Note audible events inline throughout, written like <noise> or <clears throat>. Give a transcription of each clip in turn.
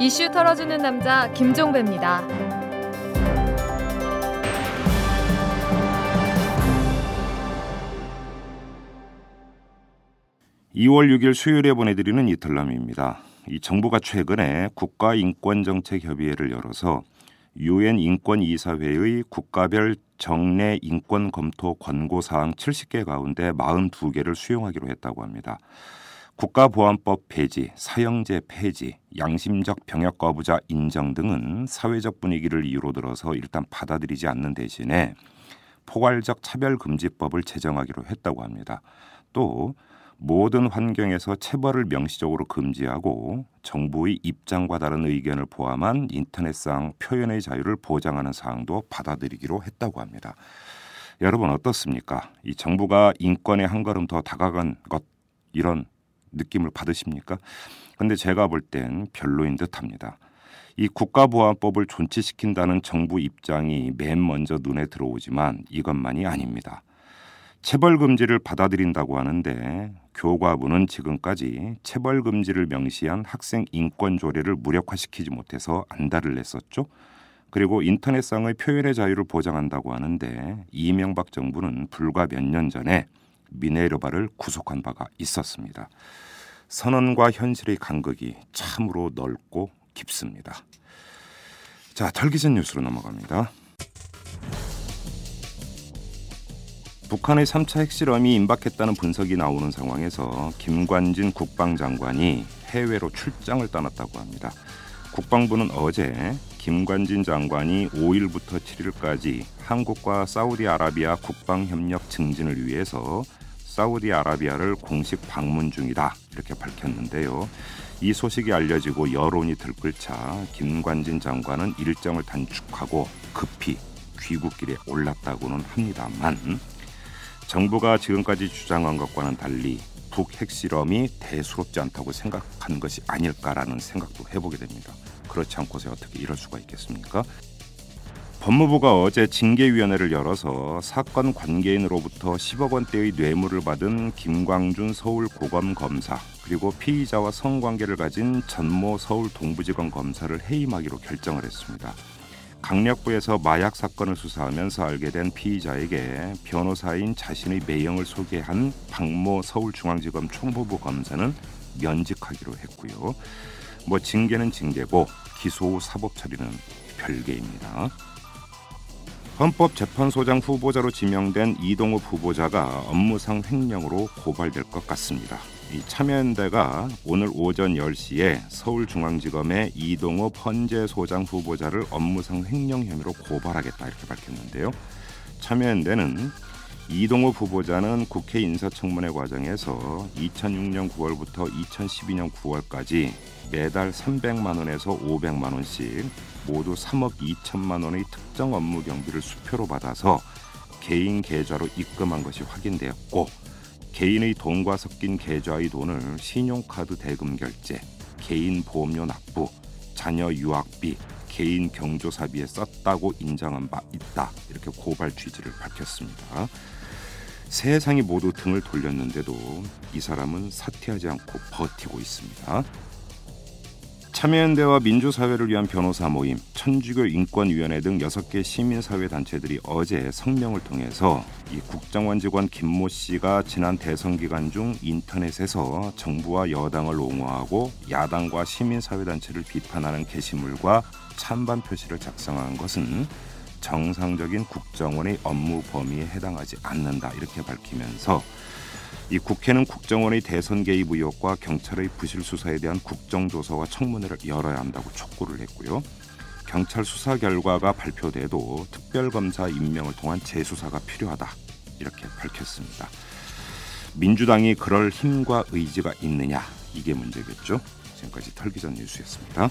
이슈 털어주는 남자 김종배입니다. 2월 6일 수요일에 보내드리는 이틀남입니다. 이 정부가 최근에 국가인권정책협의회를 열어서 유엔 인권이사회의 국가별 정례 인권 검토 권고 사항 70개 가운데 42개를 수용하기로 했다고 합니다. 국가보안법 폐지, 사형제 폐지, 양심적 병역 거부자 인정 등은 사회적 분위기를 이유로 들어서 일단 받아들이지 않는 대신에 포괄적 차별금지법을 제정하기로 했다고 합니다. 또 모든 환경에서 체벌을 명시적으로 금지하고 정부의 입장과 다른 의견을 포함한 인터넷상 표현의 자유를 보장하는 사항도 받아들이기로 했다고 합니다. 여러분 어떻습니까? 이 정부가 인권에 한 걸음 더 다가간 것 이런 느낌을 받으십니까? 근데 제가 볼 땐 별로인 듯합니다. 이 국가보안법을 존치시킨다는 정부 입장이 맨 먼저 눈에 들어오지만 이것만이 아닙니다. 체벌 금지를 받아들인다고 하는데 교과부는 지금까지 체벌 금지를 명시한 학생 인권 조례를 무력화시키지 못해서 안달을 냈었죠. 그리고 인터넷상의 표현의 자유를 보장한다고 하는데 이명박 정부는 불과 몇 년 전에 미네르바를 구속한 바가 있었습니다. 선언과 현실의 간극이 참으로 넓고 깊습니다. 자, 털기전 뉴스로 넘어갑니다. 북한의 3차 핵실험이 임박했다는 분석이 나오는 상황에서 김관진 국방장관이 해외로 출장을 떠났다고 합니다. 국방부는 어제 김관진 장관이 5일부터 7일까지 한국과 사우디아라비아 국방협력 증진을 위해서 사우디아라비아를 공식 방문 중이다 이렇게 밝혔는데요. 이 소식이 알려지고 여론이 들끓자 김관진 장관은 일정을 단축하고 급히 귀국길에 올랐다고는 합니다만 정부가 지금까지 주장한 것과는 달리 북 핵실험이 대수롭지 않다고 생각하는 것이 아닐까라는 생각도 해보게 됩니다. 그렇지 않고서 어떻게 이럴 수가 있겠습니까? 법무부가 어제 징계위원회를 열어서 사건 관계인으로부터 10억 원대의 뇌물을 받은 김광준 서울 고검 검사 그리고 피의자와 성관계를 가진 전모 서울 동부지검 검사를 해임하기로 결정을 했습니다. 강력부에서 마약 사건을 수사하면서 알게 된 피의자에게 변호사인 자신의 매형을 소개한 박모 서울중앙지검 총무부 검사는 면직하기로 했고요. 뭐 징계는 징계고 기소 후 사법 처리는 별개입니다. 헌법재판소장 후보자로 지명된 이동욱 후보자가 업무상 횡령으로 고발될 것 같습니다. 이 참여연대가 오늘 오전 10시에 서울중앙지검의 이동호 헌재소장 후보자를 업무상 횡령 혐의로 고발하겠다 이렇게 밝혔는데요. 참여연대는 이동호 후보자는 국회 인사청문회 과정에서 2006년 9월부터 2012년 9월까지 매달 300만 원에서 500만 원씩 모두 3억 2천만 원의 특정 업무 경비를 수표로 받아서 개인 계좌로 입금한 것이 확인되었고 개인의 돈과 섞인 계좌의 돈을 신용카드 대금 결제, 개인 보험료 납부, 자녀 유학비, 개인 경조사비에 썼다고 인정한 바 있다. 이렇게 고발 취지를 밝혔습니다. 세상이 모두 등을 돌렸는데도 이 사람은 사퇴하지 않고 버티고 있습니다. 참여연대와 민주사회를 위한 변호사 모임, 천주교 인권위원회 등 6개 시민사회 단체들이 어제 성명을 통해서 이 국정원 직원 김모 씨가 지난 대선 기간 중 인터넷에서 정부와 여당을 옹호하고 야당과 시민사회 단체를 비판하는 게시물과 찬반 표시를 작성한 것은 정상적인 국정원의 업무 범위에 해당하지 않는다 이렇게 밝히면서 이 국회는 국정원의 대선 개입 의혹과 경찰의 부실 수사에 대한 국정조사와 청문회를 열어야 한다고 촉구를 했고요. 경찰 수사 결과가 발표돼도 특별검사 임명을 통한 재수사가 필요하다 이렇게 밝혔습니다. 민주당이 그럴 힘과 의지가 있느냐 이게 문제겠죠. 지금까지 털기전 뉴스였습니다.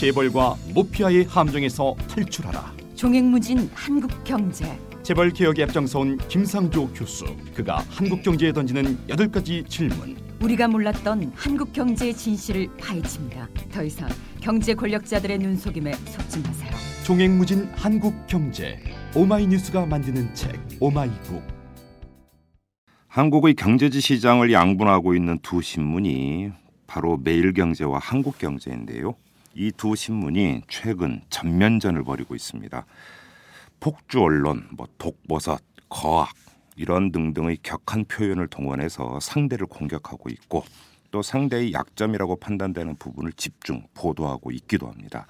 재벌과 모피아의 함정에서 탈출하라. 종횡무진 한국 경제. 재벌 개혁에 앞장서온 김상조 교수. 그가 한국 경제에 던지는 여덟 가지 질문. 우리가 몰랐던 한국 경제의 진실을 파헤칩니다. 더 이상 경제 권력자들의 눈속임에 속지 마세요. 종횡무진 한국 경제. 오마이뉴스가 만드는 책 오마이북. 한국의 경제지 시장을 양분하고 있는 두 신문이 바로 매일경제와 한국경제인데요. 이 두 신문이 최근 전면전을 벌이고 있습니다. 폭주 언론, 뭐 독버섯, 거악 이런 등등의 격한 표현을 동원해서 상대를 공격하고 있고 또 상대의 약점이라고 판단되는 부분을 집중 보도하고 있기도 합니다.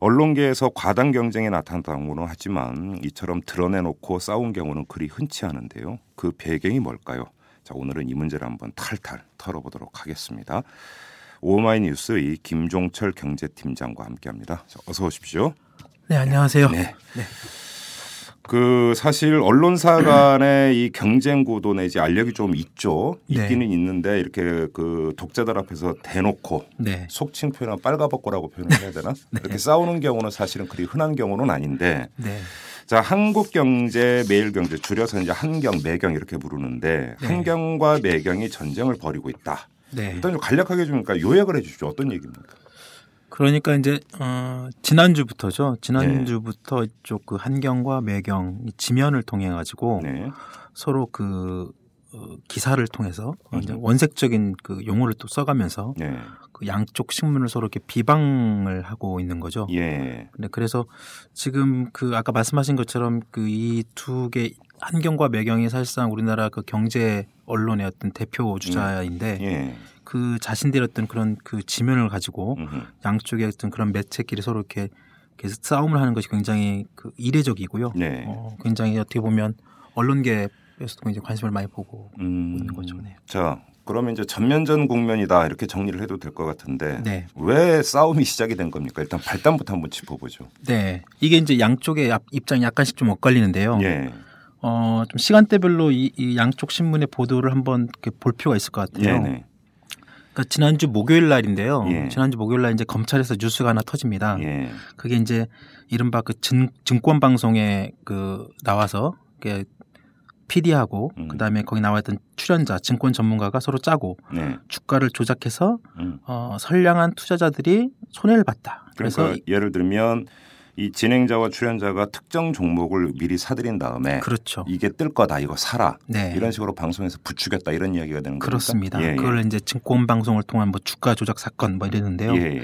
언론계에서 과당 경쟁이 나타났다고는 하지만 이처럼 드러내놓고 싸운 경우는 그리 흔치 않은데요. 그 배경이 뭘까요? 자, 오늘은 이 문제를 한번 탈탈 털어보도록 하겠습니다. 오마이뉴스의 김종철 경제팀장과 함께합니다. 자, 어서 오십시오. 네, 안녕하세요. 네. 그 사실 언론사 간의 <clears throat> 이 경쟁 구도 내지 알력이 좀 있죠. 네. 있기는 있는데 이렇게 그 독자들 앞에서 대놓고 네. 속칭 표현은 빨가벗고라고 표현을 해야 되나? <laughs> 이렇게 싸우는 경우는 사실은 그리 흔한 경우는 아닌데 네. 자 한국경제 매일경제 줄여서 이제 한경 매경 이렇게 부르는데 네. 한경과 매경이 전쟁을 벌이고 있다. 네. 일단 좀 간략하게 좀 그러니까 요약을 해주십시오. 어떤 얘기입니까? 그러니까 이제 어 지난주부터죠. 네. 지난주부터 이쪽 그 한경과 매경 이 지면을 통해 가지고 네. 서로 그 어, 기사를 통해서 이제 음. 원색적인 그 용어를 또 써가면서 네. 그 양쪽 신문을 서로 이렇게 비방을 하고 있는 거죠. 예. 네, 그래서 지금 그 아까 말씀하신 것처럼 그 이 두 개 한경과 매경이 사실상 우리나라 그 경제 언론의 어떤 대표 주자인데 예. 그 자신들의 어떤 그런 그 지면을 가지고 음흠. 양쪽의 어떤 그런 매체끼리 서로 이렇게 계속 싸움을 하는 것이 굉장히 그 이례적이고요. 네. 어, 굉장히 어떻게 보면 언론계에서도 굉장히 관심을 많이 보고 음. 있는 거죠. 네. 자, 그러면 이제 전면전 국면이다 이렇게 정리를 해도 될 것 같은데 네. 왜 싸움이 시작이 된 겁니까? 일단 발단부터 한번 짚어보죠. 네. 이게 이제 양쪽의 앞- 입장이 약간씩 좀 엇갈리는데요. 예, 어, 좀 시간대별로 이, 이 양쪽 신문의 보도를 한번 이렇게 볼 필요가 있을 것 같아요. 예, 네, 그러니까 지난주 목요일 날인데요. 예. 지난주 목요일 날 이제 검찰에서 뉴스가 하나 터집니다. 예, 그게 이제 이른바 그 증, 증권 방송에 그 나와서 그 PD하고 음. 그다음에 거기 나와 있던 출연자 증권 전문가가 서로 짜고 네. 주가를 조작해서 음. 어, 선량한 투자자들이 손해를 봤다. 그래서 그래서 예를 들면 이 진행자와 출연자가 특정 종목을 미리 사들인 다음에 그렇죠. 이게 뜰 거다 이거 사라 네. 이런 식으로 방송에서 부추겼다 이런 이야기가 되는 겁니까? 그렇습니다. 예, 예. 그걸 이제 증권 방송을 통한 뭐 주가 조작 사건 뭐 이랬는데요. 예, 예.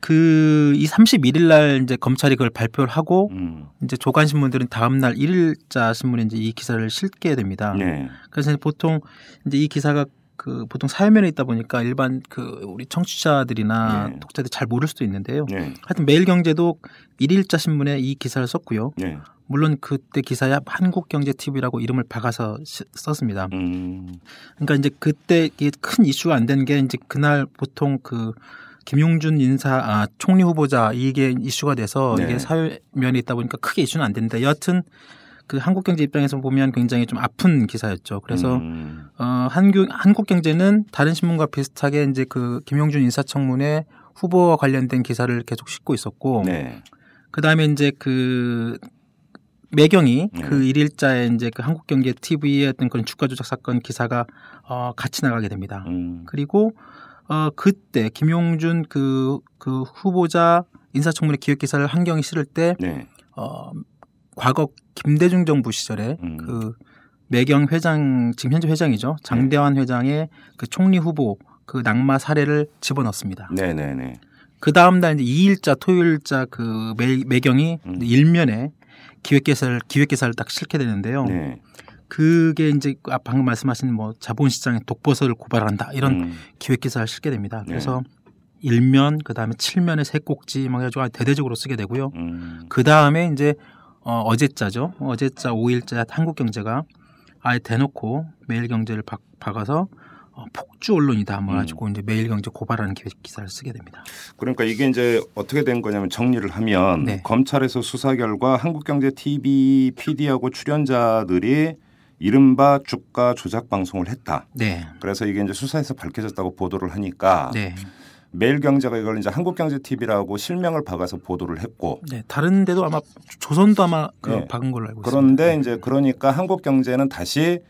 그이 31일 날 이제 검찰이 그걸 발표를 하고 음. 이제 조간 신문들은 다음 날 1일자 신문에 이제 이 기사를 실게 됩니다. 네. 그래서 보통 이제 이 기사가 그 보통 사회면에 있다 보니까 일반 그 우리 청취자들이나 네. 독자들이 잘 모를 수도 있는데요. 네. 하여튼 매일경제도 일일자 신문에 이 기사를 썼고요. 네. 물론 그때 기사에 한국경제TV라고 이름을 박아서 시- 썼습니다. 음. 그러니까 이제 그때 이게 큰 이슈가 안 된 게 이제 그날 보통 그 김용준 인사 아 총리 후보자 이게 이슈가 돼서 네. 이게 사회면에 있다 보니까 크게 이슈는 안 됐는데 여하튼 그 한국 경제 입장에서 보면 굉장히 좀 아픈 기사였죠. 그래서 음. 어 한국 한국 경제는 다른 신문과 비슷하게 이제 그 김용준 인사청문회 후보와 관련된 기사를 계속 싣고 있었고 네. 그다음에 이제 그 매경이 네. 그 일일자에 이제 그 한국 경제 TV의 어떤 그런 주가 조작 사건 기사가 어 같이 나가게 됩니다. 음. 그리고 어 그때 김용준 그그 후보자 인사청문회 기획 기사를 한경이 실을 때 네. 어 과거 김대중 정부 시절에 음. 그 매경 회장 지금 현재 회장이죠 장대환 회장의 그 총리 후보 그 낙마 사례를 집어넣습니다. 네, 네, 네. 그 다음 날 이제 2일자 토요일자 그 매, 매경이 음. 일면에 기획 기사를 기획 기사를 딱 실게 되는데요. 네. 그게 이제 아, 방금 말씀하신 뭐 자본시장의 독버섯을 고발한다 이런 음. 기획 기사를 실게 됩니다. 네. 그래서 일면 그다음에 칠면에 세 꼭지 막 해가지고 대대적으로 쓰게 되고요. 음. 그 다음에 이제 어, 어제자죠. 어제자 5일자 한국경제가 아예 대놓고 매일경제를 박, 박아서 어, 폭주 언론이다 뭐 가지고 이제 매일경제 고발하는 기- 기사를 쓰게 됩니다. 그러니까 이게 이제 어떻게 된 거냐면 정리를 하면 네. 검찰에서 수사 결과 한국경제 TV PD하고 출연자들이 이른바 주가 조작 방송을 했다. 네. 그래서 이게 이제 수사에서 밝혀졌다고 보도를 하니까 네. 매일경제가 이걸 이제 한국경제 TV라고 실명을 박아서 보도를 했고 네. 다른 데도 아마 조선도 아마 그 네. 박은 걸로 알고 그런데 있습니다. 이제 그러니까 한국경제는 다시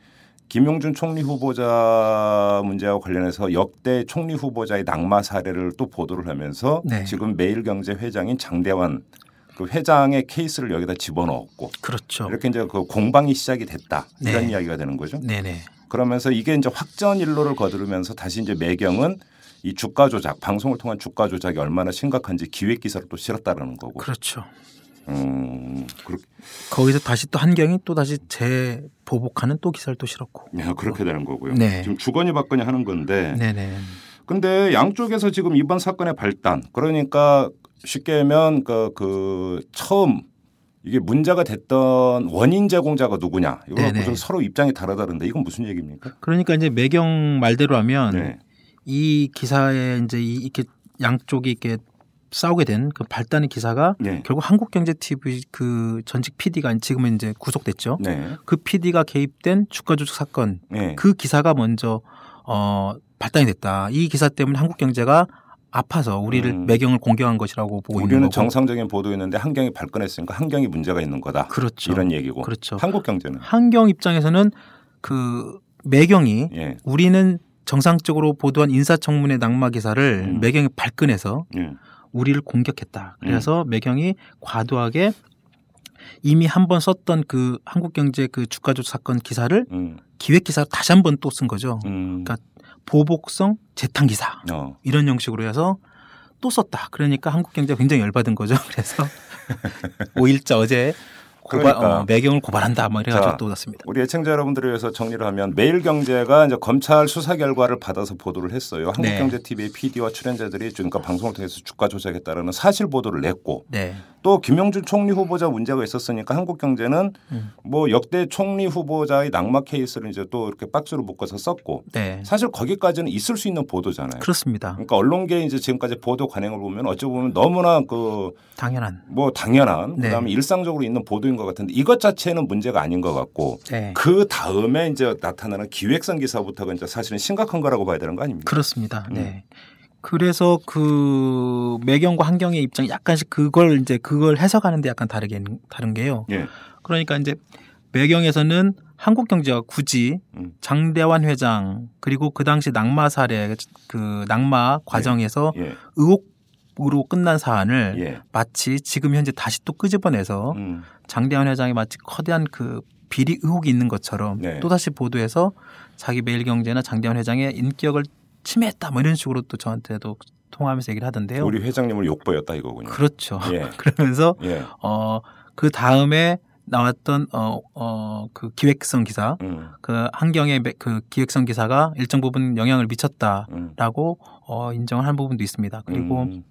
김용준 총리 후보자 문제와 관련해서 역대 총리 후보자의 낙마 사례를 또 보도를 하면서 네. 지금 매일경제 회장인 장대환 그 회장의 케이스를 여기다 집어넣었고 그렇죠. 이렇게 이제 그 공방이 시작이 됐다 이런 네. 이야기가 되는 거죠. 네네. 그러면서 이게 이제 확전 일로를 거두면서 다시 이제 매경은 이 주가 조작 방송을 통한 주가 조작이 얼마나 심각한지 기획 기사를 또 실었다라는 거고. 그렇죠. 음, 그렇게 거기서 다시 또 한경이 또 다시 재보복하는 또 기사를 또 실었고. 야, 그렇게 되는 거고요. 네. 지금 주거니 받거니 하는 건데. 네네. 근데 양쪽에서 지금 이번 사건의 발단 그러니까 쉽게 하면 그, 그 처음 이게 문제가 됐던 원인 제공자가 누구냐 이거. 무슨 서로 입장이 다르다는데 이건 무슨 얘기입니까? 그러니까 이제 매경 말대로 하면 네. 이 기사에 이제 이- 이렇게 양쪽이 이렇게 싸우게 된 그 발단의 기사가 네. 결국 한국경제TV 그 전직 PD가 지금은 이제 구속됐죠. 네. 그 PD가 개입된 주가 조작 사건 네. 그 기사가 먼저 어 발단이 됐다. 이 기사 때문에 한국 경제가 아파서 우리를 음. 매경을 공격한 것이라고 보고 있는 우리는 거고. 정상적인 보도였는데 한경이 발끈했으니까 한경이 문제가 있는 거다. 그렇죠. 이런 얘기고. 그렇죠. 한국 경제는 한경 입장에서는 그 매경이 예. 우리는 정상적으로 보도한 인사청문회 낙마 기사를 음. 매경이 발끈해서 예. 우리를 공격했다. 음. 그래서 매경이 과도하게 이미 한 번 썼던 그 한국경제 그 주가조작 사건 기사를 음. 기획 기사 다시 한 번 또 쓴 거죠. 음. 그러니까 보복성 재탕 기사 어. 이런 형식으로 해서 또 썼다. 그러니까 한국경제가 굉장히 열받은 거죠. <laughs> 그래서 5일자 어제 고발, 그러니까. 어, 매경을 고발한다. 뭐 이래가지고 자, 또 났습니다. 우리 애청자 여러분들을 위해서 정리를 하면 매일경제가 이제 검찰 수사 결과를 받아서 보도를 했어요. 네. 한국경제 TV의 PD와 출연자들이 그러니까 방송을 통해서 주가 조작했다라는 사실 보도를 냈고 네. 또 김용준 총리 후보자 문제가 있었으니까 한국 경제는 음. 뭐 역대 총리 후보자의 낙마 케이스를 이제 또 이렇게 박스로 묶어서 썼고 네. 사실 거기까지는 있을 수 있는 보도잖아요. 그렇습니다. 그러니까 언론계 이제 지금까지 보도 관행을 보면 어찌 보면 너무나 그 당연한. 뭐 당연한 네. 그다음에 일상적으로 있는 보도인 것 같은데 이것 자체는 문제가 아닌 것 같고 네. 그 다음에 이제 나타나는 기획성 기사부터가 이제 사실은 심각한 거라고 봐야 되는 거 아닙니까? 그렇습니다. 음. 네. 그래서 그 매경과 한경의 입장이 약간씩 그걸 이제 그걸 해석하는데 약간 다르게 다른 게요. 예. 그러니까 이제 매경에서는 한국 경제가 굳이 음. 장대환 회장 그리고 그 당시 낙마 사례 그 낙마 과정에서 예. 의혹으로 끝난 사안을 예. 마치 지금 현재 다시 또 끄집어내서 음. 장대환 회장이 마치 커다란 그 비리 의혹이 있는 것처럼 네. 또 다시 보도해서 자기 매일경제나 장대환 회장의 인격을 침해했다 뭐 이런 식으로 또 저한테도 통화하면서 얘기를 하던데요. 우리 회장님을 욕보였다 이거군요. 그렇죠. 예. <laughs> 그러면서 예. 어그 다음에 나왔던 어어그 기획성 기사 음. 그 한경의 매- 그 기획성 기사가 일정 부분 영향을 미쳤다라고 음. 어 인정을 한 부분도 있습니다. 그리고 음.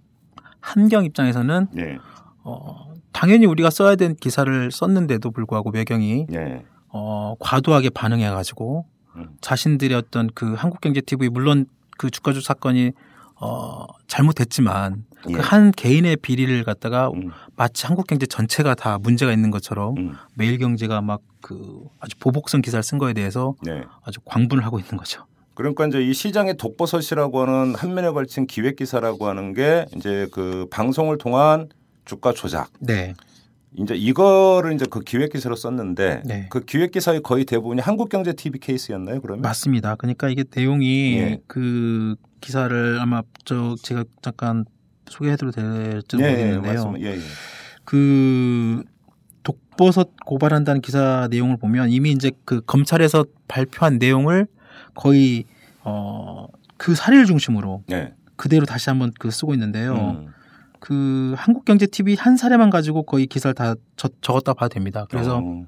한경 입장에서는 예. 어 당연히 우리가 써야 된 기사를 썼는데도 불구하고 매경이 예. 어 과도하게 반응해 가지고 음. 자신들의 어떤 그 한국경제TV 물론 그 주가조 사건이 어 잘못됐지만 예. 그한 개인의 비리를 갖다가 음. 마치 한국 경제 전체가 다 문제가 있는 것처럼 음. 매일 경제가 막 그 아주 보복성 기사를 쓴 거에 대해서 네. 아주 광분을 하고 있는 거죠. 그러니까 이제 이 시장의 독버섯이라고 하는 한 면에 걸친 기획 기사라고 하는 게 이제 그 방송을 통한 주가 조작. 네, 이제 이거를 이제 그 기획 기사로 썼는데 네. 그 기획 기사의 거의 대부분이 한국경제 TV 케이스였나요? 그러면? 맞습니다. 그러니까 이게 내용이 예. 그 기사를 아마 저 제가 잠깐 소개해드려도 될지 예, 예, 모르겠는데요. 맞습니다. 예, 예. 그 독버섯 고발한다는 기사 내용을 보면 이미 이제 그 검찰에서 발표한 내용을 거의 어그 사례를 중심으로 예. 그대로 다시 한번 그 쓰고 있는데요. 음. 그 한국경제 TV 한 사례만 가지고 거의 기사를 다 적, 적었다 봐도 됩니다. 그래서 어,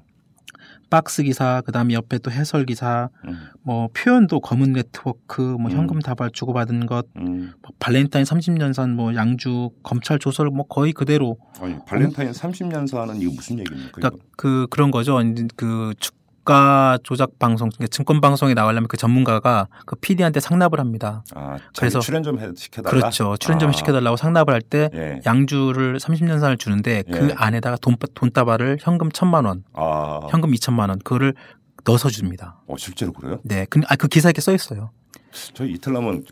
박스 기사, 그다음에 옆에 또 해설 기사, 음, 뭐 표현도 검은 네트워크, 뭐 음. 현금 다발 주고받은 것, 음. 뭐 발렌타인 30년산 뭐 양주 검찰 조서를 뭐 거의 그대로 아니, 발렌타인 30년산은 이거 무슨 얘기입니까? 그러니까 그 그런 거죠. 그 주- 주가 조작 방송, 증권 방송에 나가려면 그 전문가가 그 PD한테 상납을 합니다. 아, 그래서- 출연 좀 해, 시켜달라. 그렇죠. 출연 좀 아, 시켜달라고 상납을 할때 예. 양주를 30년산을 주는데 그 예. 안에다가 돈, 돈다발을 현금 천만 원, 아, 현금 2천만 원, 그거를 넣어서 줍니다. 어, 실제로 그래요? 네. 근데 아, 그 기사에 이렇게 써 있어요. 저 이틀 남은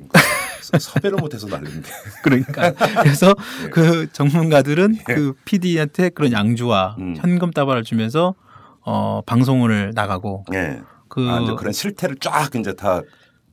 섭외를 못해서 난리인데. <laughs> 그러니까 그래서 예. 그 전문가들은 그 PD한테 그런 양주와 음. 현금 따발을 주면서 어 방송을 나가고 예. 그 아, 이제 그런 실태를 쫙 이제 다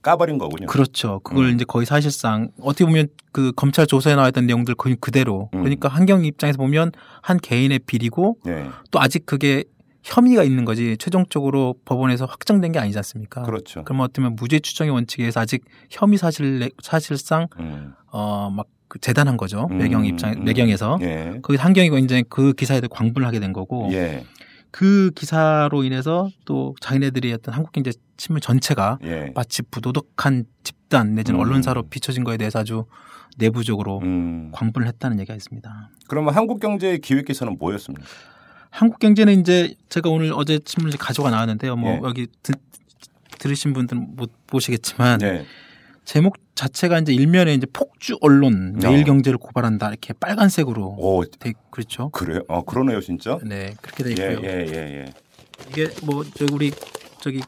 까버린 거군요. 그렇죠. 그걸 음. 이제 거의 사실상 어떻게 보면 그 검찰 조사에 나와 있던 내용들 거의 그대로. 음. 그러니까 한경 입장에서 보면 한 개인의 비리고 예. 또 아직 그게 혐의가 있는 거지 최종적으로 법원에서 확정된 게 아니지 않습니까? 그렇죠. 그러면 어떻게 보면 무죄 추정의 원칙에 의해서 아직 혐의 사실 사실상 음. 어막 재단한 거죠. 음, 매경 입장 음. 매경에서 예. 거기 한경이가 이제 그 기사에 대해 광분을 하게 된 거고 예. 그 기사로 인해서 또 자기네들이 어떤 한국경제 신문 전체가 예. 마치 부도덕한 집단 내지는 음. 언론사로 비춰진 거에 대해서 아주 내부적으로 음. 광분을 했다는 얘기가 있습니다. 그러면 한국경제 기획기사는 뭐였습니까? 한국경제는 이제 제가 오늘 어제 신문을 가져가 나왔는데요. 뭐 예. 여기 드, 들으신 분들은 못 보시겠지만 예. 제목 자체가 이제 일면에 이제 폭주 언론 어. 매일 경제를 고발한다 이렇게 빨간색으로 오, 돼 그렇죠. 그래요? 어, 그러네요, 진짜. 네 그렇게 돼 예, 있고요. 예, 예, 예. 이게 뭐 저기 우리 저기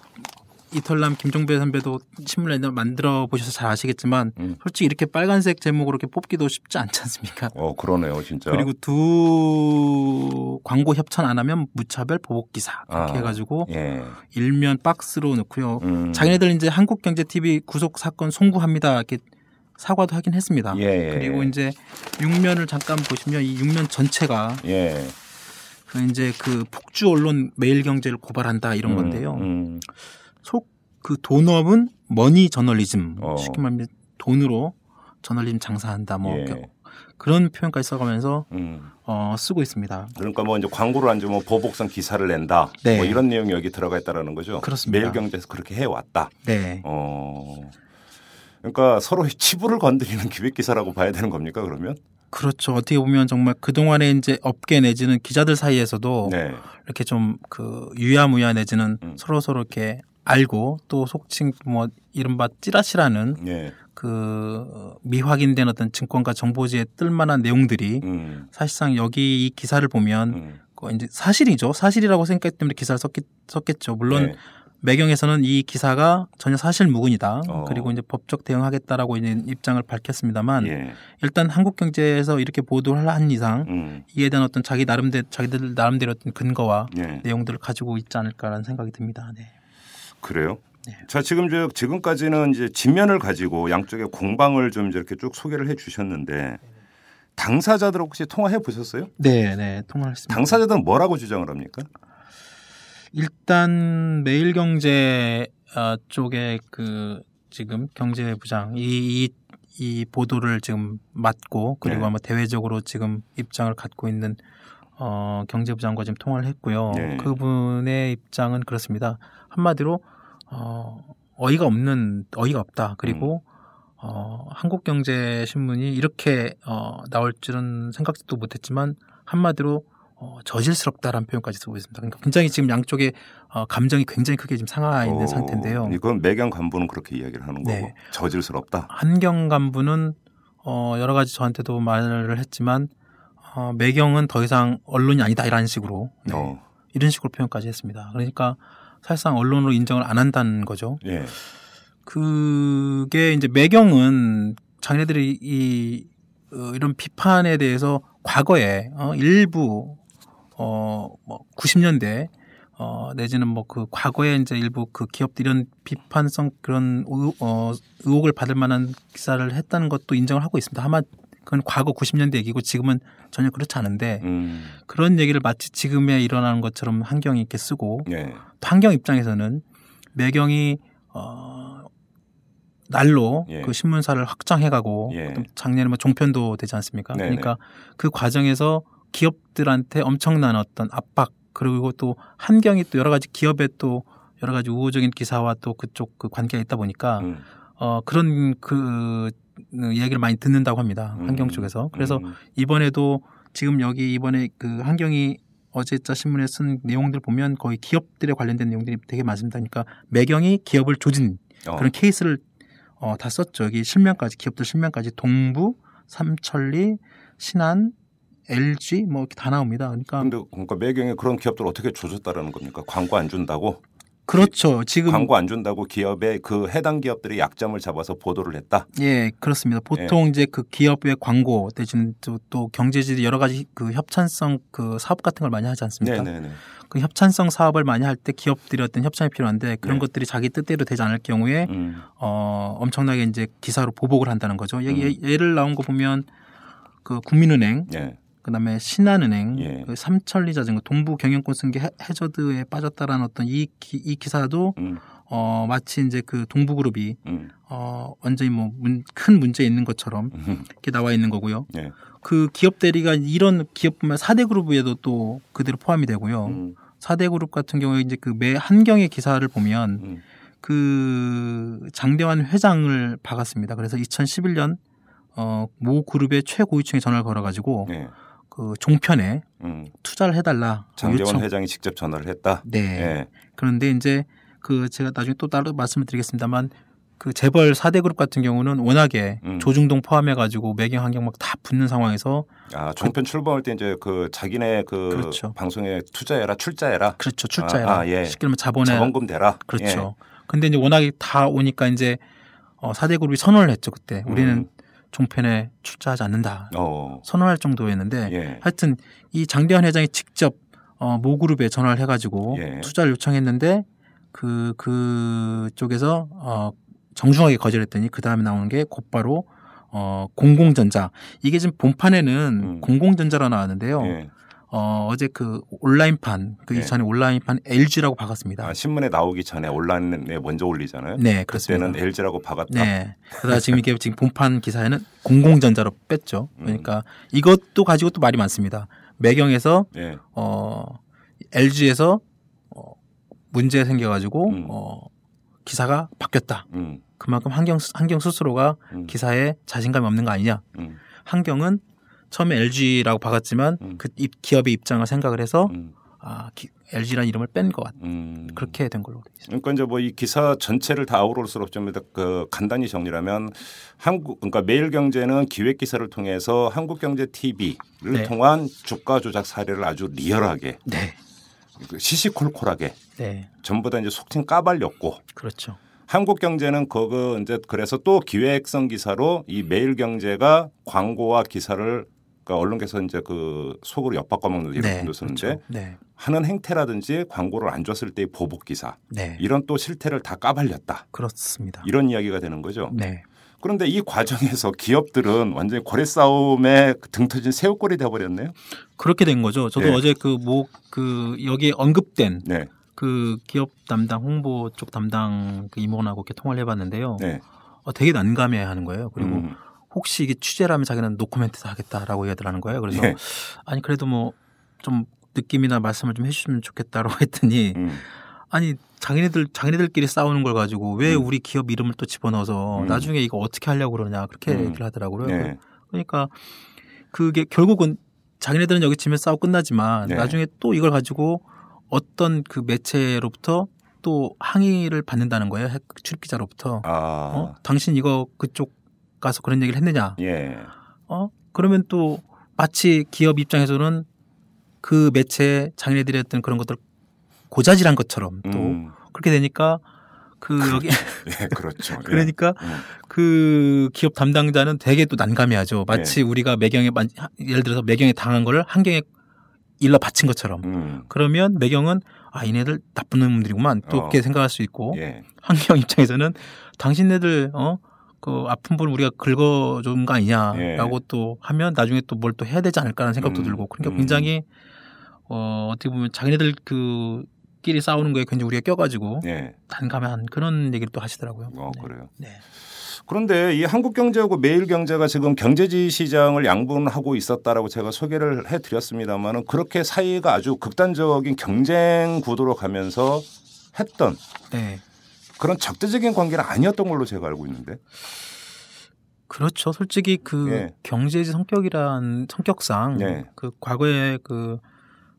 이털남 김종배 선배도 신문을 옛날에 만들어 보셔서 잘 아시겠지만 음. 솔직히 이렇게 빨간색 제목으로 이렇게 뽑기도 쉽지 않지 않습니까? 어, 그러네요, 진짜. 그리고 두 광고 협찬 안 하면 무차별 보복 기사 이렇게 아, 해가지고 예. 일면 박스로 넣고요. 음. 자기네들 이제 한국경제TV 구속 사건 송구합니다 이렇게 사과도 하긴 했습니다. 예, 예. 그리고 이제 육면을 잠깐 보시면 이 육면 전체가 예. 그 이제 그 폭주 언론 매일경제를 고발한다 이런 음, 건데요. 음. 속 그 돈업은 머니 저널리즘 어. 쉽게 말하면 돈으로 저널리즘 장사한다 뭐 예. 그런 표현까지 써가면서 음. 어, 쓰고 있습니다. 그러니까 뭐 이제 광고를 안 주면 보복성 기사를 낸다. 네. 뭐 이런 내용이 여기 들어가 있다라는 거죠. 그렇습니다. 매일경제에서 그렇게 해 왔다. 네. 어. 그러니까 서로 치부를 건드리는 기획 기사라고 봐야 되는 겁니까? 그러면? 그렇죠. 어떻게 보면 정말 그동안에 이제 업계 내지는 기자들 사이에서도 네. 이렇게 좀 그 유야무야 내지는 음. 서로 서로 이렇게 알고 또 속칭 뭐 이른바 찌라시라는 예. 그 미확인된 어떤 증권가 정보지에 뜰 만한 내용들이 음. 사실상 여기 이 기사를 보면 음. 그 이제 사실이죠. 사실이라고 생각했기 때문에 기사를 썼겠, 썼겠죠. 물론 네. 매경에서는 이 기사가 전혀 사실 무근이다. 어. 그리고 이제 법적 대응하겠다라고 이제 입장을 밝혔습니다만 예. 일단 한국경제에서 이렇게 보도를 한 이상 음. 이에 대한 어떤 자기 나름대로 자기들 나름대로 어떤 근거와 예. 내용들을 가지고 있지 않을까라는 생각이 듭니다. 네. 그래요? 네. 자, 지금 저 지금까지는 이제 진면을 가지고 양쪽의 공방을 좀 이렇게 쭉 소개를 해 주셨는데 당사자들 혹시 통화해 보셨어요? 네, 네, 통화했습니다. 당사자들은 뭐라고 주장을 합니까? 일단 매일경제 어, 쪽에 그 지금 경제부장 이, 이, 이 보도를 지금 맡고 그리고 네. 아마 대외적으로 지금 입장을 갖고 있는 어, 경제부장과 지금 통화를 했고요. 네. 그분의 입장은 그렇습니다. 한마디로 어, 어이가 없는 어이가 없다. 그리고 어, 한국경제신문이 이렇게 어, 나올 줄은 생각도 못했지만 한마디로 어, 저질스럽다라는 표현까지 쓰고 있습니다. 그러니까 굉장히 지금 양쪽의 어, 감정이 굉장히 크게 지금 상하 있는 어, 상태인데요. 이건 매경 간부는 그렇게 이야기를 하는 거고 네. 저질스럽다. 한경 간부는 어, 여러 가지 저한테도 말을 했지만 어, 매경은 더 이상 언론이 아니다 이런 식으로 네, 어. 이런 식으로 표현까지 했습니다. 그러니까 사실상 언론으로 인정을 안 한다는 거죠. 예. 그게 이제 매경은 자기네들이 이 어, 이런 비판에 대해서 과거에 어, 일부 어뭐 90년대 어 내지는 뭐 그 과거에 이제 일부 그 기업들 이런 비판성 그런 의, 어, 의혹을 받을 만한 기사를 했다는 것도 인정을 하고 있습니다. 아마 그건 과거 90년대 얘기고 지금은 전혀 그렇지 않은데 음. 그런 얘기를 마치 지금에 일어나는 것처럼 환경이 이렇게 쓰고 예. 또 환경 입장에서는 매경이 어 날로 예. 그 신문사를 확장해가고 예. 또 작년에 뭐 종편도 되지 않습니까? 네네. 그러니까 그 과정에서 기업들한테 엄청난 어떤 압박 그리고 또 한경이 또 여러 가지 기업에 또 여러 가지 우호적인 기사와 또 그쪽 그 관계가 있다 보니까 음. 어 그런 그 얘기를 많이 듣는다고 합니다. 음. 환경 쪽에서. 그래서 음. 이번에도 지금 여기 이번에 그 한경이 어제자 신문에 쓴 내용들 보면 거의 기업들에 관련된 내용들이 되게 많습니다. 그러니까 매경이 기업을 조진 어. 그런 케이스를 어, 다 썼죠. 여기 실명까지 기업들 실명까지 동부, 삼천리, 신한, LG 뭐 이렇게 다 나옵니다. 그러니까 근데 그러니까 매경에 그런 기업들 어떻게 조졌다라는 겁니까? 광고 안 준다고? 그렇죠. 지금 광고 안 준다고 기업의 그 해당 기업들이 약점을 잡아서 보도를 했다. 예, 그렇습니다. 보통 이제 그 기업의 광고 대신 또, 또 경제지 여러 가지 그 협찬성 그 사업 같은 걸 많이 하지 않습니까? 네네네. 그 협찬성 사업을 많이 할 때 기업들이 어떤 협찬이 필요한데 그런 네. 것들이 자기 뜻대로 되지 않을 경우에 음. 어 엄청나게 이제 기사로 보복을 한다는 거죠. 음. 예- 예를 나온 거 보면 그 국민은행 예. 그다음에 신한은행, 예. 그 삼천리 자전거, 동부 경영권 쓴게 해저드에 빠졌다라는 어떤 이, 기, 이 기사도 음. 어 마치 이제 그 동부그룹이 음. 어 완전히 뭐큰 문제 있는 것처럼 음. 이렇게 나와 있는 거고요. <laughs> 예. 그 기업 대리가 이런 기업뿐만 4대 그룹에도 또 그대로 포함이 되고요. 음. 4대 그룹 같은 경우에 이제 그 매 한경의 기사를 보면 음. 그 장대환 회장을 박았습니다. 그래서 2011년 어 모 그룹의 최고위층에 전화를 걸어가지고 예. 그 종편에 음. 투자를 해달라 장재원 요청. 회장이 직접 전화를 했다. 네. 예. 그런데 이제 그 제가 나중에 또 따로 말씀을 드리겠습니다만 그 재벌 4대 그룹 같은 경우는 워낙에 음. 조중동 포함해 가지고 매경 환경 막 다 붙는 상황에서 아 종편 출범할 때 이제 그 자기네 그 그렇죠. 방송에 투자해라 출자해라 그렇죠 출자해라 아, 아, 예. 쉽게 말하면 자본에 자본금 대라. 그렇죠. 근데 이제 워낙에 다 오니까 이제 어 4대 그룹이 선언을 했죠 그때 우리는 음. 종편에 출자하지 않는다 예. 어. 선언할 정도였는데 예. 하여튼 이 장대환 회장이 직접 어, 모그룹에 전화를 해가지고 예. 투자를 요청했는데 그 그쪽에서 어, 정중하게 거절했더니 그 다음에 나오는 게 곧바로 어, 공공전자 이게 지금 본판에는 음. 공공전자로 나왔는데요. 예. 어, 어제 그 온라인판 그 예. 이전에 온라인판 LG라고 박았습니다. 아, 신문에 나오기 전에 온라인에 먼저 올리잖아요. 네, 그렇습니다. 그때는 LG라고 박았다. 네. 그러다 지금 이게 지금 본판 기사에는 공공전자로 뺐죠. 음. 그러니까 이것도 가지고 또 말이 많습니다. 매경에서 예. 어 LG에서 어 문제 생겨가지고 음. 어 기사가 바뀌었다. 음. 그만큼 한경 한경 스스로가 음. 기사에 자신감이 없는 거 아니냐. 음. 한경은 처음에 LG라고 박았지만 음. 그 입- 기업의 입장을 생각을 해서 음. 아 LG라는 이름을 뺀 것 같. 음. 그렇게 된 걸로 돼 있습니다. 그러니까 이제 뭐 이 기사 전체를 다 아우를 수 없지만 그 간단히 정리하면 한국 그러니까 매일경제는 기획 기사를 통해서 한국경제 TV를 네. 통한 주가 조작 사례를 아주 리얼하게 네, 그 시시콜콜하게 네, 전부 다 이제 속칭 까발렸고 그렇죠. 한국 경제는 그거 이제 그래서 또 기획성 기사로 이 매일 경제가 광고와 기사를 그러니까 언론께서 이제 그 속으로 엿바꿔먹는 이런 표현도 쓰는데 그렇죠. 네, 하는 행태라든지 광고를 안 줬을 때의 보복 기사 네, 이런 또 실태를 다 까발렸다 그렇습니다. 이런 이야기가 되는 거죠. 네, 그런데 이 과정에서 기업들은 완전히 거래 싸움에 등 터진 새우꼴이 돼버렸네요. 그렇게 된 거죠. 저도 네. 어제 그뭐 그 여기에 언급된 네, 그 기업 담당 홍보 쪽 담당 그 임원하고 이렇게 통화를 해봤는데요. 네. 어, 되게 난감해하는 거예요. 그리고 음, 혹시 이게 취재라면 자기는 노코멘트도 하겠다라고 얘기를 하는 거예요. 그래서 네. 아니 그래도 뭐 좀 느낌이나 말씀을 좀 해주시면 좋겠다라고 했더니 음, 아니 자기네들 자기네들끼리 싸우는 걸 가지고 왜 음. 우리 기업 이름을 또 집어넣어서 음. 나중에 이거 어떻게 하려고 그러냐 그렇게 음. 얘기를 하더라고요. 네. 그러니까 그게 결국은 자기네들은 여기 치면 싸우 끝나지만 네. 나중에 또 이걸 가지고 어떤 그 매체로부터 또 항의를 받는다는 거예요. 핵 출입 기자로부터. 아, 어? 당신 이거 그쪽 가서 그런 얘기를 했느냐? 예, 어? 그러면 또 마치 기업 입장에서는 그 매체에 자기네들이 했던 그런 것들 고자질한 것처럼 또 음, 그렇게 되니까 그 여기 <laughs> 예, 그렇죠. <laughs> 예. 그러니까 음, 그 기업 담당자는 되게 또 난감해하죠. 마치 네. 우리가 매경에 만- 예를 들어서 매경에 당한 거를 한경에 일러 바친 것처럼. 음, 그러면 매경은 아 이네들 나쁜 놈들이구만 또 어. 그렇게 생각할 수 있고 예, 한경 입장에서는 당신네들 어 그 아픈 분 우리가 긁어준 거 아니냐라고 또 하면 나중에 또 뭘 또 해야 되지 않을까라는 생각도 음, 들고 그러니까 음. 굉장히 어 어떻게 보면 자기네들 그 끼리 싸우는 거에 굉장히 우리가 껴가지고 예, 난감한 그런 얘기를 또 하시더라고요. 어, 네. 그래요. 네. 그런데 이 한국경제하고 매일경제가 지금 경제지 시장을 양분하고 있었다라고 제가 소개를 해드렸습니다만은 그렇게 사이가 아주 극단적인 경쟁 구도로 가면서 했던 네. 그런 적대적인 관계는 아니었던 걸로 제가 알고 있는데. 그렇죠. 솔직히 그 예. 경제지 성격이란 성격상 네. 그 과거에 그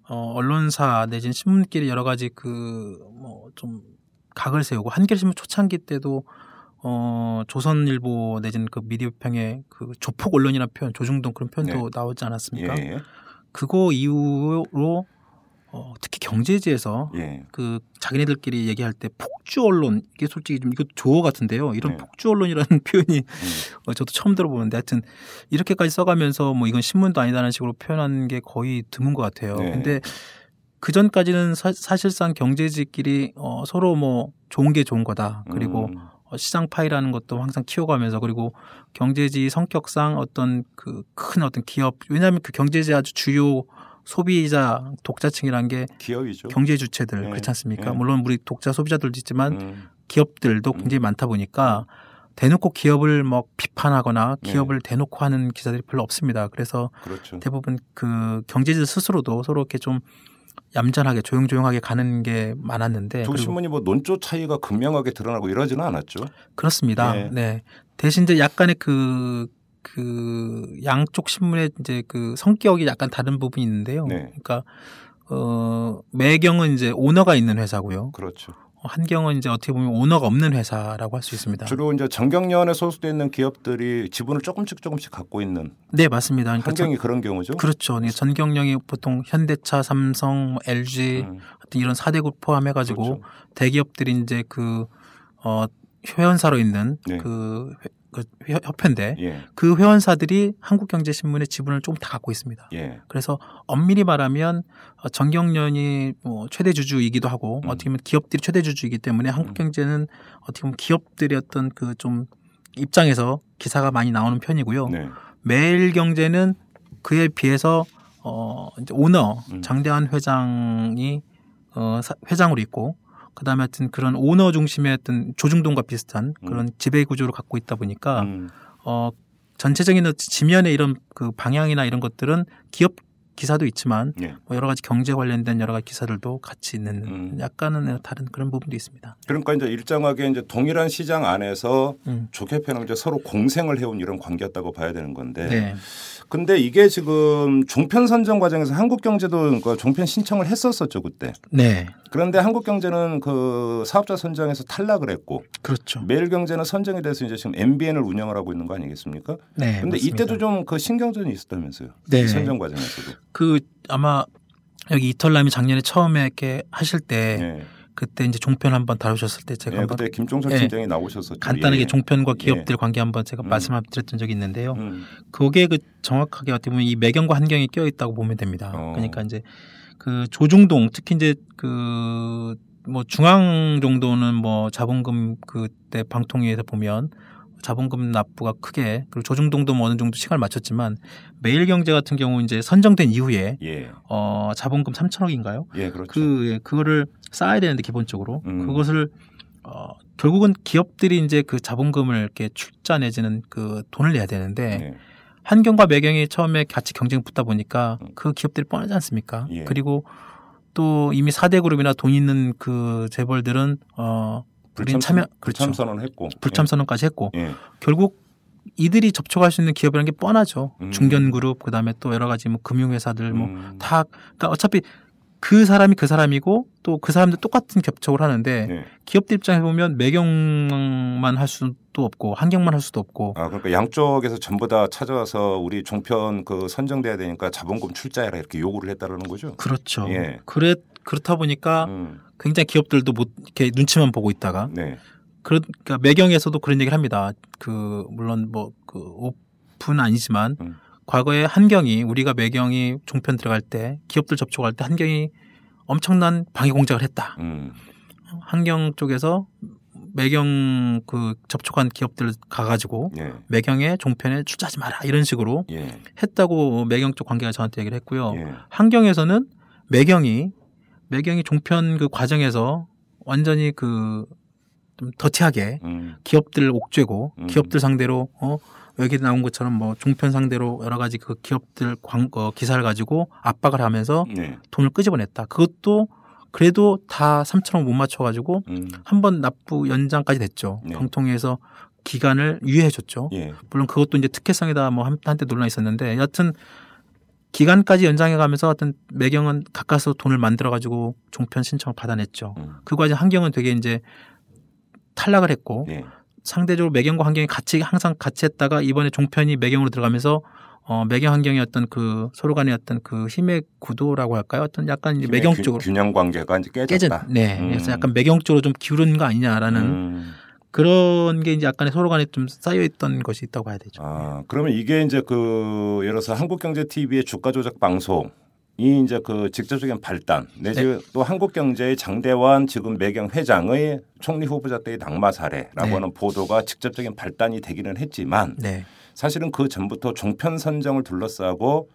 어, 언론사 내진 신문끼리 여러 가지 그 뭐 좀 각을 세우고 한겨레신문 초창기 때도 어 조선일보 내지는 그 미디어 평에 그 조폭 언론이라는 표현 조중동 그런 표현도 네. 나오지 않았습니까? 예. 그거 이후로 어, 특히 경제지에서 예. 그 자기네들끼리 얘기할 때 폭주 언론 이게 솔직히 좀 이거 조어 같은데요. 이런 네. 폭주 언론이라는 <laughs> 표현이 어, 저도 처음 들어보는데 하여튼 이렇게까지 써가면서 뭐 이건 신문도 아니다라는 식으로 표현하는 게 거의 드문 것 같아요. 네. 근데 그 전까지는 사실상 경제지끼리 어, 서로 뭐 좋은 게 좋은 거다. 그리고 음. 어, 시장 파이라는 것도 항상 키워가면서 그리고 경제지 성격상 어떤 그 큰 어떤 기업 왜냐하면 그 경제지 아주 주요 소비자 독자층이라는 게 기업이죠. 경제 주체들 네. 그렇지 않습니까? 네. 물론 우리 독자 소비자들도 있지만 음. 기업들도 음. 굉장히 많다 보니까 대놓고 기업을 뭐 비판하거나 네. 기업을 대놓고 하는 기사들이 별로 없습니다. 그래서 그렇죠. 대부분 그 경제지 스스로도 서로 이렇게 좀 얌전하게 조용조용하게 가는 게 많았는데 두 신문이 뭐 논조 차이가 극명하게 드러나고 이러지는 않았죠. 그렇습니다. 네. 네. 대신 이제 약간의 그, 그 양쪽 신문의 이제 그 성격이 약간 다른 부분이 있는데요. 네. 그러니까 어 매경은 이제 오너가 있는 회사고요. 그렇죠. 한경은 이제 어떻게 보면 오너가 없는 회사라고 할 수 있습니다. 주로 이제 정경련에 소속돼 있는 기업들이 지분을 조금씩 조금씩 갖고 있는 네, 맞습니다. 그러니까 환경이 그런 경우죠. 전, 그렇죠. 네, 전경영이 보통 현대차, 삼성, 뭐 LG 음, 같은 이런 4대국 포함해 가지고 그렇죠. 대기업들이 이제 그 어, 회원사로 있는 네. 그, 회- 그 회- 협회인데 예, 그 회원사들이 한국경제신문의 지분을 좀다 갖고 있습니다. 예, 그래서 엄밀히 말하면 어, 정경련이 뭐 최대 주주이기도 하고 음. 어떻게 보면 기업들이 최대 주주이기 때문에 한국경제는 어떻게 보면 기업들의 어떤 그 좀 입장에서 기사가 많이 나오는 편이고요. 네, 매일경제는 그에 비해서 어 이제 오너 음. 장대한 회장이 어 사- 회장으로 있고 그다음에 하여튼 그런 오너 중심의 어떤 조중동과 비슷한 그런 지배 구조를 갖고 있다 보니까 음, 어 전체적인 지면의 이런 그 방향이나 이런 것들은 기업 기사도 있지만 예. 뭐 여러 가지 경제 관련된 여러 가지 기사들도 같이 있는 음. 약간은 다른 그런 부분도 있습니다. 그러니까 이제 일정하게 이제 동일한 시장 안에서 음. 좋게 표현하면 이제 서로 공생을 해온 이런 관계였다고 봐야 되는 건데. 네. 근데 이게 지금 종편 선정 과정에서 한국경제도 그 종편 신청을 했었었죠 그때. 네. 그런데 한국경제는 그 사업자 선정에서 탈락을 했고 그렇죠. 매일경제는 선정이 돼서 이제 지금 MBN을 운영을 하고 있는 거 아니겠습니까? 네. 근데 맞습니다. 이때도 좀 그 신경전이 있었다면서요. 네. 이 선정 과정에서도. 그 아마 여기 이털남이 작년에 처음에 이렇게 하실 때 예. 그때 이제 종편 한번 다루셨을 때 제가 예, 한번 그때 김종철 예. 팀장이 나오셨었죠. 간단하게 예. 종편과 예. 기업들 관계 한번 제가 음. 말씀드렸던 적이 있는데요. 음, 그게 그 정확하게 어떻게 보면 이 매경과 한경이 껴 있다고 보면 됩니다. 어. 그러니까 이제 그 조중동 특히 이제 그 뭐 중앙 정도는 뭐 자본금 그때 방통위에서 보면 자본금 납부가 크게 그리고 조중동도 뭐 어느 정도 시간을 맞췄지만 매일경제 같은 경우 이제 선정된 이후에 예. 어 자본금 3천억인가요? 예, 그렇죠. 그 예, 그거를 쌓아야 되는데 기본적으로 음. 그것을 어 결국은 기업들이 이제 그 자본금을 이렇게 출자 내지는 그 돈을 내야 되는데 예. 한경과 매경이 처음에 같이 경쟁 붙다 보니까 음. 그 기업들이 뻔하지 않습니까? 예. 그리고 또 이미 4대 그룹이나 돈 있는 그 재벌들은 어 우린 참여 그렇죠. 불참 선언 했고. 불참 선언까지 했고 예. 예. 결국 이들이 접촉할 수 있는 기업이라는 게 뻔하죠. 음. 중견 그룹 그다음에 또 여러 가지 뭐 금융회사들 뭐 음. 다 그러니까 어차피 그 사람이 그 사람이고 또 그 사람들 똑같은 접촉을 하는데 예. 기업들 입장에 보면 매경만 할 수도 없고 한경만 할 수도 없고 아 그러니까 양쪽에서 전부 다 찾아와서 우리 종편 그 선정돼야 되니까 자본금 출자해라 이렇게 요구를 했다라는 거죠. 그렇죠. 예. 그래 그렇다 보니까 음, 굉장히 기업들도 못 이렇게 눈치만 보고 있다가 네. 그러니까 매경에서도 그런 얘기를 합니다. 그 물론 뭐 그 오픈 아니지만 음. 과거에 한경이 우리가 매경이 종편 들어갈 때 기업들 접촉할 때 한경이 엄청난 방해 공작을 했다. 음, 한경 쪽에서 매경 그 접촉한 기업들 가가지고 예. 매경에 종편에 출자하지 마라 이런 식으로 예. 했다고 매경 쪽 관계가 저한테 얘기를 했고요. 예. 한경에서는 매경이 매경이 종편 그 과정에서 완전히 그 좀 더티하게 음, 기업들 옥죄고 음. 기업들 상대로 어 여기 나온 것처럼 뭐 종편 상대로 여러 가지 그 기업들 광 어, 기사를 가지고 압박을 하면서 네. 돈을 끄집어냈다. 그것도 그래도 다 3천억 못 맞춰가지고 음, 한번 납부 연장까지 됐죠. 네. 방통위에서 기간을 유예해줬죠. 예. 물론 그것도 이제 특혜성이다 뭐 한- 한때 논란이 있었는데 여하튼 기간까지 연장해가면서 어떤 매경은 가까스로 돈을 만들어가지고 종편 신청을 받아냈죠. 음. 그 과정 환경은 되게 이제 탈락을 했고 예. 상대적으로 매경과 환경이 같이 항상 같이 했다가 이번에 종편이 매경으로 들어가면서 어 매경 환경의 어떤 그 서로 간의 어떤 그 힘의 구도라고 할까요? 어떤 약간 이제 매경 균- 쪽으로 균형 관계가 이제 깨졌다. 깨졌. 네. 음. 그래서 약간 매경 쪽으로 좀 기울은 거 아니냐라는 음. 그런 게 이제 약간의 서로 간에 좀 쌓여 있던 것이 있다고 봐야 되죠. 아, 그러면 이게 이제 그 예를 들어서 한국경제 TV의 주가 조작 방송 이 이제 그 직접적인 발단 내지 네. 또 한국경제의 장대환 지금 매경 회장의 총리 후보자 때의 낙마 사례라고 네. 하는 보도가 직접적인 발단이 되기는 했지만 네. 사실은 그 전부터 종편 선정을 둘러싸고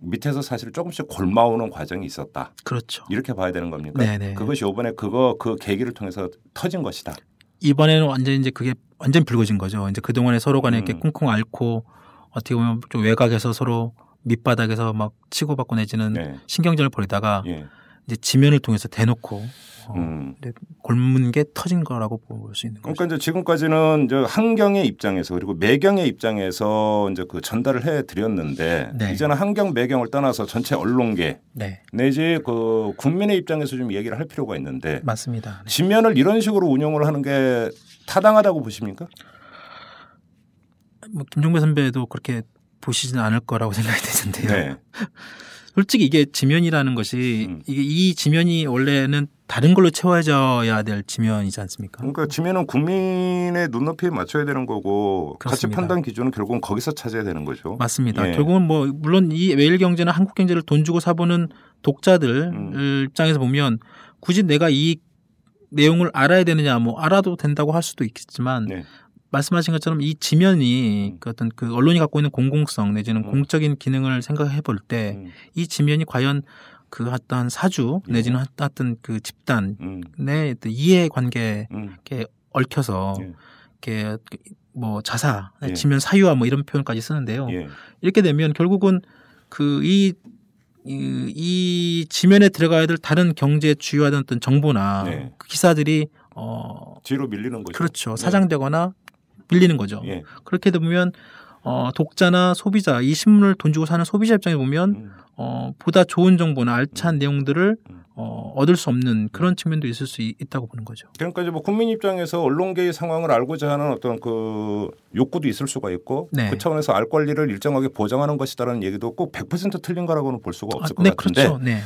밑에서 사실 조금씩 골마오는 과정이 있었다. 그렇죠. 이렇게 봐야 되는 겁니까? 네네. 그것이 이번에 그거 그 계기를 통해서 터진 것이다. 이번에는 완전 이제 그게 완전 불거진 거죠. 이제 그동안에 서로 간에 이렇게 음. 쿵쿵 앓고 어떻게 보면 좀 외곽에서 서로 밑바닥에서 막 치고받고 내지는 네. 신경전을 벌이다가 예. 이제 지면을 통해서 대놓고 어, 음. 골문 게 터진 거라고 볼 수 있는 거죠. 그러니까 이제 지금까지는 이제 한경의 입장에서 그리고 매경의 입장에서 이제 그 전달을 해 드렸는데 네. 이제는 한경 매경을 떠나서 전체 언론계 네, 내지 그 국민의 입장에서 좀 얘기를 할 필요가 있는데 맞습니다. 네. 지면을 이런 식으로 운영을 하는 게 타당하다고 보십니까? 뭐 김종배 선배도 그렇게 보시지는 않을 거라고 <laughs> 생각이 되는데요. <laughs> 네. 솔직히 이게 지면이라는 것이 음. 이게 이 지면이 원래는 다른 걸로 채워져야 될 지면이지 않습니까? 그러니까 지면은 국민의 눈높이에 맞춰야 되는 거고 가치. 판단 기준은 결국은 거기서 찾아야 되는 거죠. 맞습니다. 예. 결국은 뭐 물론 이 매일경제나 한국 경제를 돈 주고 사보는 독자들 음. 입장에서 보면 굳이 내가 이 내용을 알아야 되느냐 뭐 알아도 된다고 할 수도 있겠지만 네. 말씀하신 것처럼 이 지면이 음. 그 어떤 그 언론이 갖고 있는 공공성 내지는 음. 공적인 기능을 생각해 볼 때이 음. 지면이 과연 그 어떤 사주 예. 내지는 어떤 그 집단의 음. 이해 관계에 음. 얽혀서 예. 이렇게 뭐 자사, 예. 지면 사유화 뭐 이런 표현까지 쓰는데요. 예. 이렇게 되면 결국은 그이 이, 이 지면에 들어가야 될 다른 경제 주요하던 어떤 정보나 네. 그 기사들이 어 뒤로 밀리는 거죠. 그렇죠 네. 사장되거나 밀리는 거죠. 예. 그렇게 되면 어 독자나 소비자 이 신문을 돈 주고 사는 소비자 입장에 보면 음. 어 보다 좋은 정보나 알찬 내용들을 음. 어 얻을 수 없는 그런 측면도 있을 수 있, 다고 보는 거죠. 그러니까 이제 뭐 국민 입장에서 언론계의 상황을 알고자 하는 어떤 그 욕구도 있을 수가 있고 네. 그 차원에서 알 권리를 일정하게 보장하는 것이다라는 얘기도 꼭 100% 틀린 거라고는 볼 수가 없을 아, 것 네, 같은데 그렇죠. 네.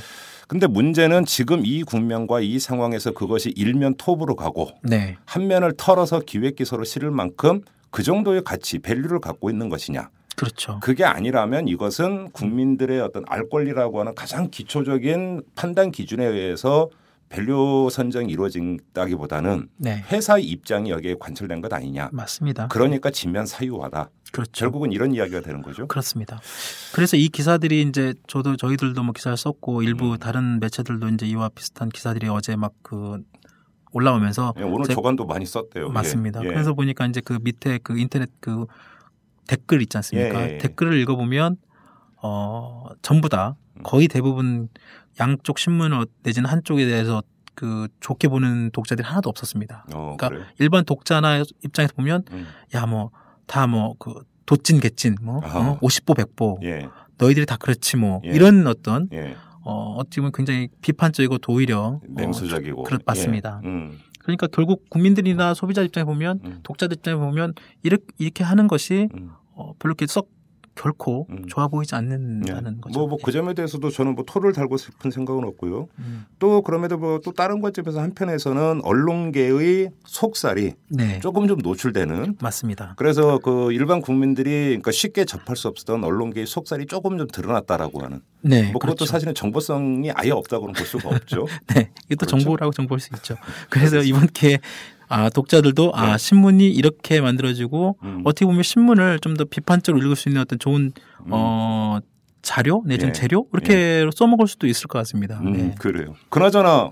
근데 문제는 지금 이 국면과 이 상황에서 그것이 일면 톱으로 가고 네. 한 면을 털어서 기획 기사로 실을 만큼 그 정도의 가치 value를 갖고 있는 것이냐 그렇죠. 그게 아니라면 이것은 국민들의 어떤 알 권리라고 하는 가장 기초적인 판단 기준에 의해서 value 선정이 이루어진다기보다는 네. 회사의 입장이 여기에 관철된 것 아니냐. 맞습니다. 그러니까 지면 사유화다. 그렇죠. 결국은 이런 이야기가 되는 거죠. 그렇습니다. 그래서 이 기사들이 이제 저도 저희들도 뭐 기사를 썼고 일부 음. 다른 매체들도 이제 이와 비슷한 기사들이 어제 막 그 올라오면서 예, 오늘 제- 조간도 많이 썼대요. 맞습니다. 예, 예. 그래서 보니까 이제 그 밑에 그 인터넷 그 댓글 있지 않습니까? 예, 예, 예. 댓글을 읽어보면 어 전부 다 음. 거의 대부분 양쪽 신문 어, 내지는 한쪽에 대해서 그 좋게 보는 독자들이 하나도 없었습니다. 어, 그러니까 그래요? 일반 독자나 입장에서 보면 음. 야뭐 다 뭐 그 도찐 개찐 뭐. 어? 50보 100보 예, 너희들이 다 그렇지 뭐 예. 이런 어떤 예. 어 어떻게 보면 굉장히 비판적이고 또 오히려 어, 냉소적이고. 그렇- 맞습니다. 예. 음, 그러니까 결국 국민들이나 소비자 입장에 보면 음. 독자들 입장에 보면 이렇게 이렇게 하는 것이 음. 어, 별로 이렇게 썩 결코 음. 좋아 보이지 예. 않는다는 거죠. 뭐, 뭐, 그 점에 대해서도 저는 뭐 토를 달고 싶은 생각은 없고요. 음. 또 그럼에도 뭐 또 다른 관점에서 한편에서는 언론계의 속살이 네, 조금 좀 노출되는 맞습니다. 그래서 그 일반 국민들이 그러니까 쉽게 접할 수 없었던 언론계의 속살이 조금 좀 드러났다라고 하는 네, 뭐 그것도 그렇죠. 사실은 정보성이 아예 없다고는 볼 수가 없죠. <laughs> 네, 이것도 그렇죠. 정보라고 정보일 수 있죠. 그래서 <laughs> 이번 기회에 아 독자들도 아 네. 신문이 이렇게 만들어지고 음. 어떻게 보면 신문을 좀 더 비판적으로 읽을 수 있는 어떤 좋은 음. 어 자료 내지는 예. 재료 이렇게 써먹을 수도 있을 것 같습니다. 음, 네. 그래요. 그나저나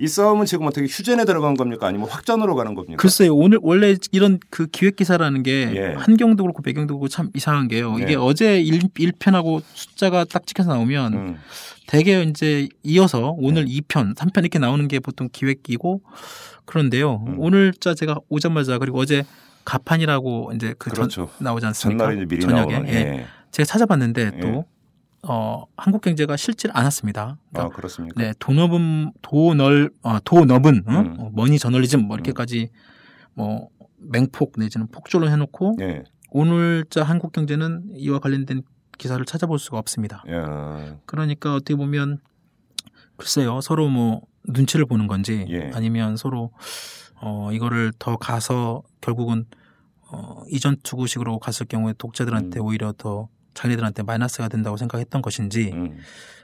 이 싸움은 지금 어떻게 휴전에 들어간 겁니까? 아니면 확전으로 가는 겁니까? 글쎄요 오늘 원래 이런 그 기획 기사라는 게 예. 한경도 그렇고 배경도 그렇고 참 이상한 게요. 네. 이게 어제 1, 편하고 숫자가 딱 찍혀서 나오면 음, 대개 이제 이어서 오늘 네. 이 2편, 3편 이렇게 나오는 게 보통 기획이고 그런데요. 음. 오늘자 제가 오자마자 그리고 어제 가판이라고 이제 그 그렇죠. 전, 나오지 않습니까? 전날에 이제 미리 저녁에. 예. 예. 제가 찾아봤는데 예. 또 어, 한국 경제가 싫지 않았습니다. 아 그러니까 그렇습니까? 네, 돈업은 도널 어, 도너분 응? 음. 어, 머니 저널리즘 뭐 이렇게까지 뭐 맹폭 내지는 폭주를 해놓고 예. 오늘자 한국 경제는 이와 관련된 기사를 찾아볼 수가 없습니다. 예. 그러니까 어떻게 보면 글쎄요 서로 뭐 눈치를 보는 건지 예. 아니면 서로 어 이거를 더 가서 결국은 어 이전 투구식으로 갔을 경우에 독자들한테 음. 오히려 더 자기네들한테 마이너스가 된다고 생각했던 것인지 음.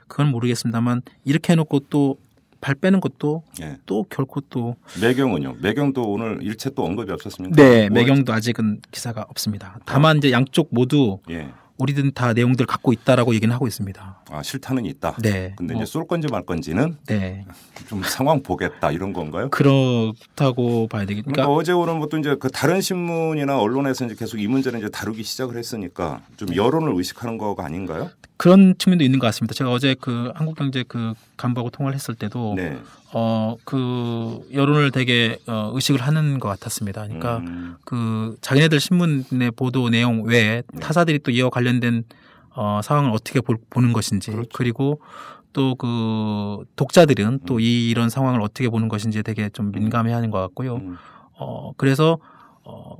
그건 모르겠습니다만 이렇게 해놓고 또 발 빼는 것도 예. 또 결코 또 매경은요. 매경도 오늘 일체 또 언급이 없었습니까? 네, 뭐- 매경도 아직은 기사가 없습니다. 다만 이제 양쪽 모두 예. 우리들은 다 내용들 갖고 있다라고 얘기는 하고 있습니다. 아 싫다는 있다. 네. 근데 뭐, 이제 쏠 건지 말 건지는 네. 좀 상황 보겠다 이런 건가요? 그렇다고 봐야 되겠 그러니까 그러니까 어제 오는 것도 이제 그 다른 신문이나 언론에서 이제 계속 이 문제를 이제 다루기 시작을 했으니까 좀 여론을 의식하는 거가 아닌가요? 그런 측면도 있는 것 같습니다. 제가 어제 그 한국경제 그 간부하고 통화를 했을 때도 네. 어 그 여론을 되게 어, 의식을 하는 것 같았습니다. 그러니까 음, 그 자기네들 신문의 보도 내용 외에 네. 타사들이 또 이와 관련된 어, 상황을 어떻게 볼- 보는 것인지 그렇죠. 그리고 또 그 독자들은 또 음. 이 이런 상황을 어떻게 보는 것인지 되게 좀 민감해하는 것 같고요. 음, 어 그래서 어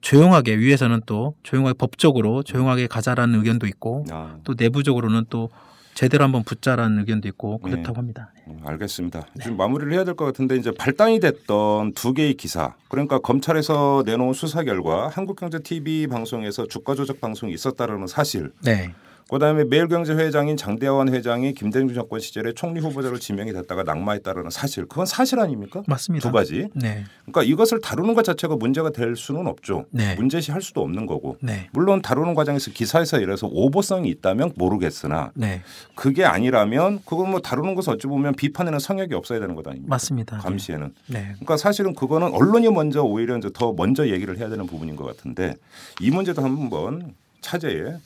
조용하게 위에서는 또 조용하게 법적으로 조용하게 가자라는 의견도 있고 아, 또 내부적으로는 또 제대로 한번 붙자라는 의견도 있고 네. 그렇다고 합니다. 음, 알겠습니다. 지금 마무리를 해야 될 것 같은데 이제 발단이 됐던 두 개의 기사, 그러니까 검찰에서 내놓은 수사 결과 한국경제TV 방송에서 주가 조작 방송이 있었다라는 사실, 네. 그다음에 매일경제 회장인 장대환 회장이 김대중 정권 시절에 총리 후보자로 지명이 됐다가 낙마했다라는 사실, 그건 사실 아닙니까? 맞습니다. 두 가지. 네. 그러니까 이것을 다루는 것 자체가 문제가 될 수는 없죠. 네. 문제시 할 수도 없는 거고. 네. 물론 다루는 과정에서 기사에서 이래서 오보성이 있다면 모르겠으나 네. 그게 아니라면 그건 뭐 다루는 것은 어찌 보면 비판에는 성역이 없어야 되는 것 아닙니까? 맞습니다. 감시에는. 네. 그러니까 사실은 그거는 언론이 먼저 오히려 이제 더 먼저 얘기를 해야 되는 부분인 것 같은데 이 문제도 한번 차제에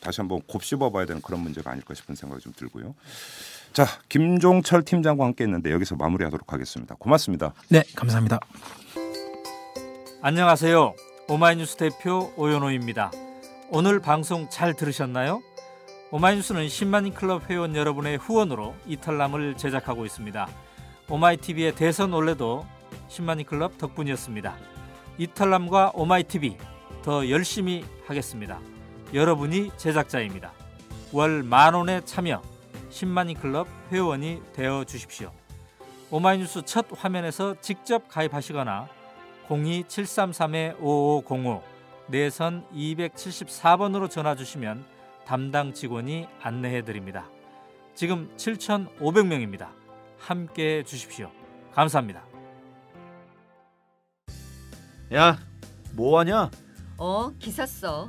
다시 한번 곱씹어 봐야 되는 그런 문제가 아닐까 싶은 생각이 좀 들고요. 자, 김종철 팀장과 함께 했는데 여기서 마무리하도록 하겠습니다. 고맙습니다. 네, 감사합니다. 안녕하세요. 오마이뉴스 대표 오연호입니다. 오늘 방송 잘 들으셨나요? 오마이뉴스는 10만인 클럽 회원 여러분의 후원으로 이털남을 제작하고 있습니다. 오마이TV의 대선 올레도 10만인 클럽 덕분이었습니다. 이털남과 오마이TV 더 열심히 하겠습니다. 여러분이 제작자입니다. 월 만원의 참여 10만인 클럽 회원이 되어 주십시오. 오마이뉴스 첫 화면에서 직접 가입하시거나 02-733-5505 내선 274번으로 전화 주시면 담당 직원이 안내해 드립니다. 지금 7,500명입니다. 함께 해 주십시오. 감사합니다. 야, 뭐 하냐? 어, 기사 써.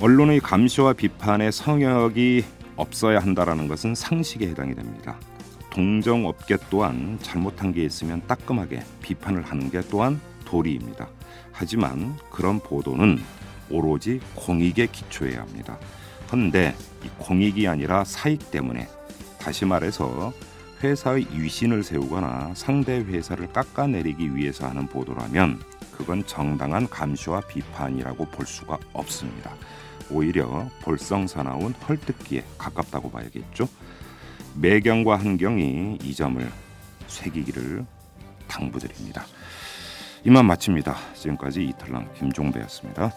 언론의 감시와 비판의 성역이 없어야 한다라는 것은 상식에 해당이 됩니다. 동정업계 또한 잘못한 게 있으면 따끔하게 비판을 하는 게 또한 도리입니다. 하지만 그런 보도는 오로지 공익에 기초해야 합니다. 그런데 이 공익이 아니라 사익 때문에 다시 말해서 회사의 위신을 세우거나 상대 회사를 깎아내리기 위해서 하는 보도라면 그건 정당한 감시와 비판이라고 볼 수가 없습니다. 오히려 볼썽사나운 헐뜯기에 가깝다고 봐야겠죠. 매경과 한경이 이 점을 새기기를 당부드립니다. 이만 마칩니다. 지금까지 이탈남 김종배였습니다.